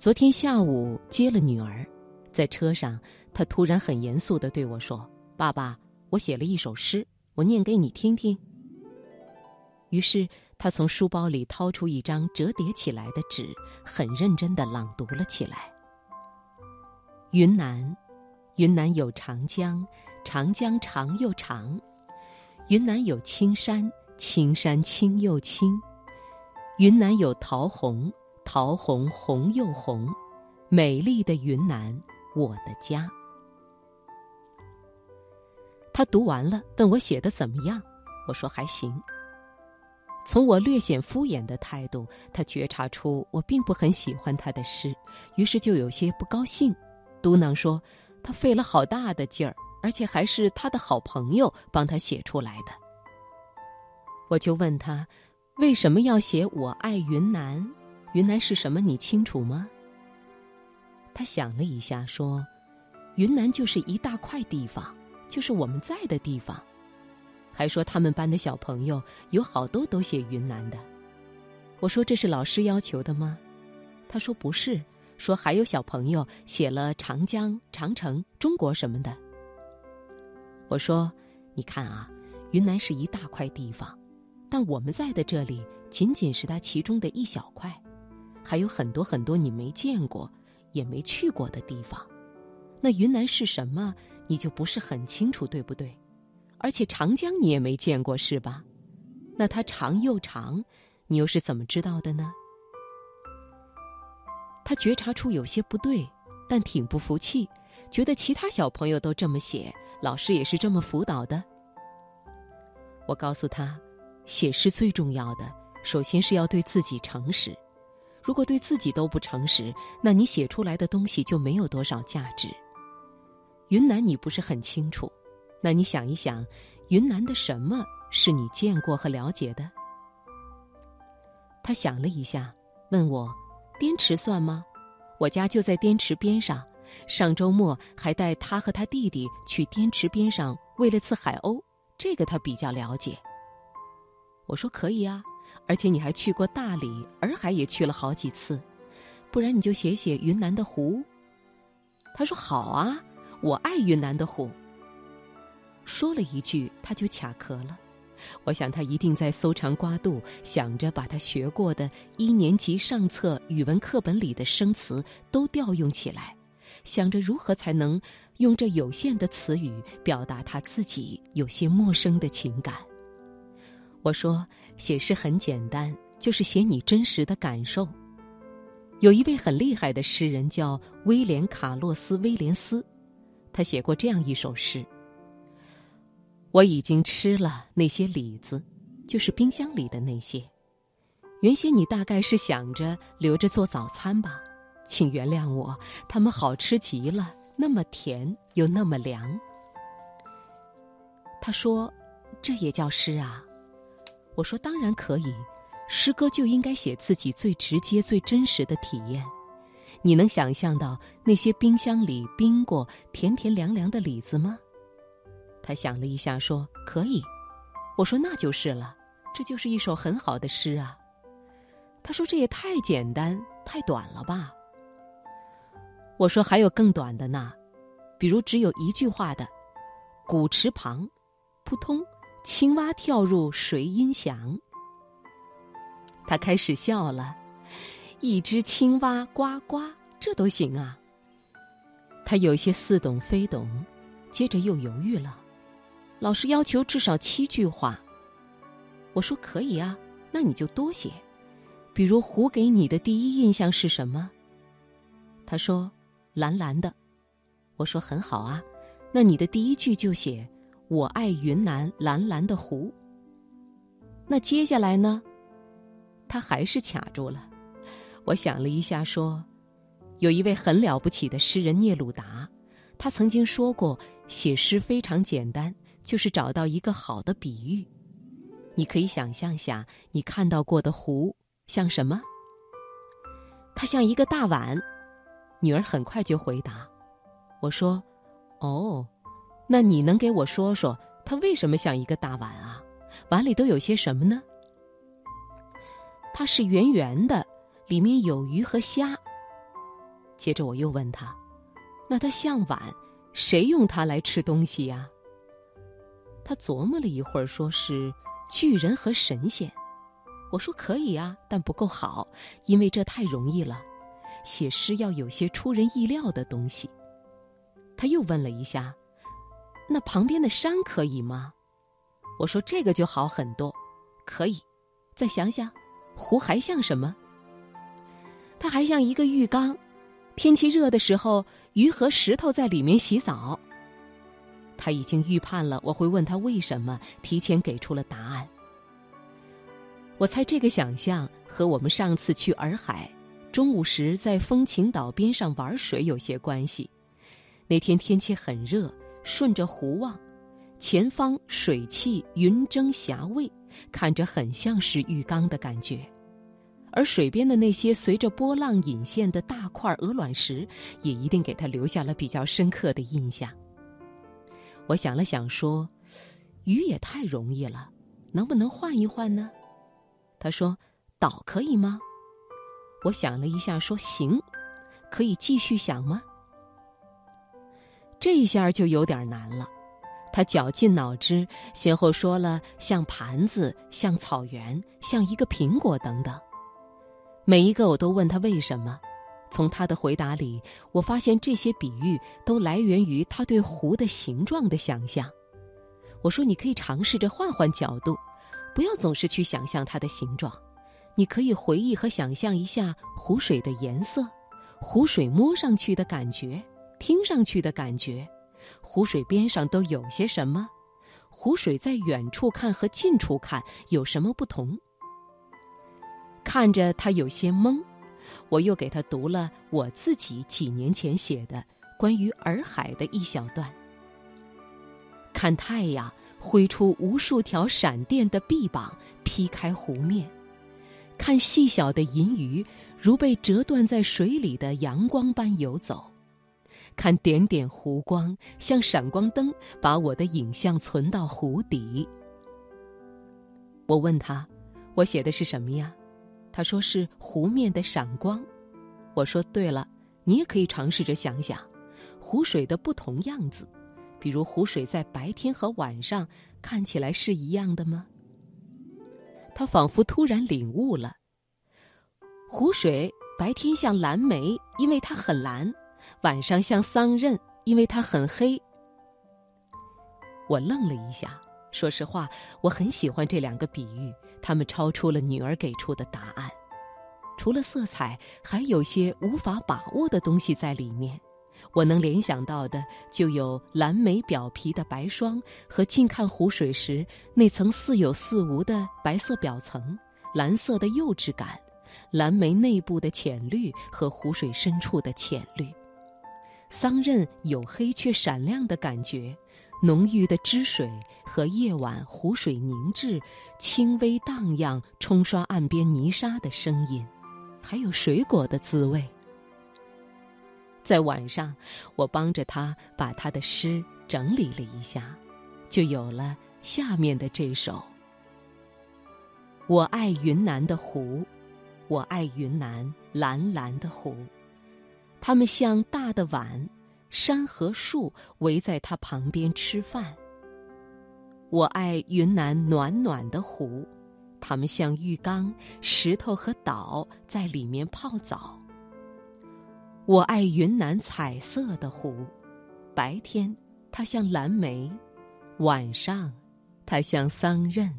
昨天下午接了女儿，在车上，他突然很严肃的对我说：“爸爸，我写了一首诗，我念给你听听。”于是他从书包里掏出一张折叠起来的纸，很认真的朗读了起来：“云南，云南有长江，长江长又长；云南有青山，青山青又青；云南有桃红。”桃红红又红，美丽的云南，我的家。他读完了，问我写的怎么样。我说还行。从我略显敷衍的态度，他觉察出我并不很喜欢他的诗，于是就有些不高兴，嘟囔说：“他费了好大的劲儿，而且还是他的好朋友帮他写出来的。”我就问他，为什么要写“我爱云南”？云南是什么？你清楚吗？他想了一下，说：“云南就是一大块地方，就是我们在的地方。”还说他们班的小朋友有好多都写云南的。我说：“这是老师要求的吗？”他说：“不是，说还有小朋友写了长江、长城、中国什么的。”我说：“你看啊，云南是一大块地方，但我们在的这里仅仅是它其中的一小块。”还有很多很多你没见过，也没去过的地方。那云南是什么，你就不是很清楚，对不对？而且长江你也没见过，是吧？那它长又长，你又是怎么知道的呢？他觉察出有些不对，但挺不服气，觉得其他小朋友都这么写，老师也是这么辅导的。我告诉他，写诗最重要的，首先是要对自己诚实。如果对自己都不诚实，那你写出来的东西就没有多少价值。云南你不是很清楚，那你想一想，云南的什么是你见过和了解的？他想了一下，问我：“滇池算吗？我家就在滇池边上，上周末还带他和他弟弟去滇池边上喂了次海鸥，这个他比较了解。”我说：“可以啊。”而且你还去过大理，洱海也去了好几次，不然你就写写云南的湖。他说好啊，我爱云南的湖。说了一句，他就卡壳了。我想他一定在搜肠刮肚，想着把他学过的一年级上册语文课本里的生词都调用起来，想着如何才能用这有限的词语表达他自己有些陌生的情感。我说。写诗很简单，就是写你真实的感受。有一位很厉害的诗人叫威廉·卡洛斯·威廉斯，他写过这样一首诗：“我已经吃了那些李子，就是冰箱里的那些。原先你大概是想着留着做早餐吧？请原谅我，它们好吃极了，那么甜又那么凉。”他说：“这也叫诗啊？”我说：“当然可以，诗歌就应该写自己最直接、最真实的体验。你能想象到那些冰箱里冰过、甜甜凉凉的李子吗？”他想了一下，说：“可以。”我说：“那就是了，这就是一首很好的诗啊。”他说：“这也太简单、太短了吧？”我说：“还有更短的呢，比如只有一句话的，古池旁，扑通。”青蛙跳入水音响，他开始笑了。一只青蛙呱呱，这都行啊。他有些似懂非懂，接着又犹豫了。老师要求至少七句话，我说可以啊，那你就多写。比如湖给你的第一印象是什么？他说蓝蓝的。我说很好啊，那你的第一句就写。我爱云南蓝蓝的湖。那接下来呢？他还是卡住了。我想了一下，说：“有一位很了不起的诗人聂鲁达，他曾经说过，写诗非常简单，就是找到一个好的比喻。你可以想象下，你看到过的湖像什么？它像一个大碗。”女儿很快就回答：“我说，哦。”那你能给我说说，它为什么像一个大碗啊？碗里都有些什么呢？它是圆圆的，里面有鱼和虾。接着我又问他：“那它像碗，谁用它来吃东西呀？”他琢磨了一会儿，说是巨人和神仙。我说可以啊，但不够好，因为这太容易了。写诗要有些出人意料的东西。他又问了一下：“那旁边的山可以吗？”我说：“这个就好很多，可以。再想想，湖还像什么？它还像一个浴缸，天气热的时候，鱼和石头在里面洗澡。”他已经预判了我会问他为什么，提前给出了答案。我猜这个想象和我们上次去洱海，中午时在风情岛边上玩水有些关系。那天天气很热，顺着湖望，前方水汽云蒸霞蔚，看着很像是浴缸的感觉。而水边的那些随着波浪引线的大块鹅卵石，也一定给他留下了比较深刻的印象。我想了想，说：“鱼也太容易了，能不能换一换呢？”他说：“岛可以吗？”我想了一下，说：“行，可以继续想吗？”这一下就有点难了。他绞尽脑汁，先后说了像盘子、像草原、像一个苹果等等，每一个我都问他为什么。从他的回答里，我发现这些比喻都来源于他对湖的形状的想象。我说：“你可以尝试着换换角度，不要总是去想象它的形状。你可以回忆和想象一下湖水的颜色，湖水摸上去的感觉，听上去的感觉，湖水边上都有些什么？湖水在远处看和近处看有什么不同？”看着他有些懵。我又给他读了我自己几年前写的关于洱海的一小段。看太阳挥出无数条闪电的臂膀劈开湖面，看细小的银鱼如被折断在水里的阳光般游走，看点点湖光像闪光灯把我的影像存到湖底。我问他：“我写的是什么呀？”他说是湖面的闪光，我说对了，你也可以尝试着想想，湖水的不同样子，比如湖水在白天和晚上看起来是一样的吗？他仿佛突然领悟了，湖水白天像蓝莓，因为它很蓝；晚上像桑葚，因为它很黑。我愣了一下，说实话，我很喜欢这两个比喻。他们超出了女儿给出的答案，除了色彩，还有些无法把握的东西在里面。我能联想到的就有蓝莓表皮的白霜和近看湖水时那层似有似无的白色表层，蓝色的幼稚感，蓝莓内部的浅绿和湖水深处的浅绿，桑葚黝黑却闪亮的感觉。浓郁的汁水和夜晚湖水凝滞、轻微荡漾、冲刷岸边泥沙的声音，还有水果的滋味。在晚上，我帮着他把他的诗整理了一下，就有了下面的这首：我爱云南的湖，我爱云南蓝蓝的湖，它们像大的碗。山和树围在它旁边吃饭。我爱云南暖暖的湖，它们像浴缸，石头和岛在里面泡澡。我爱云南彩色的湖，白天它像蓝莓，晚上它像桑葚。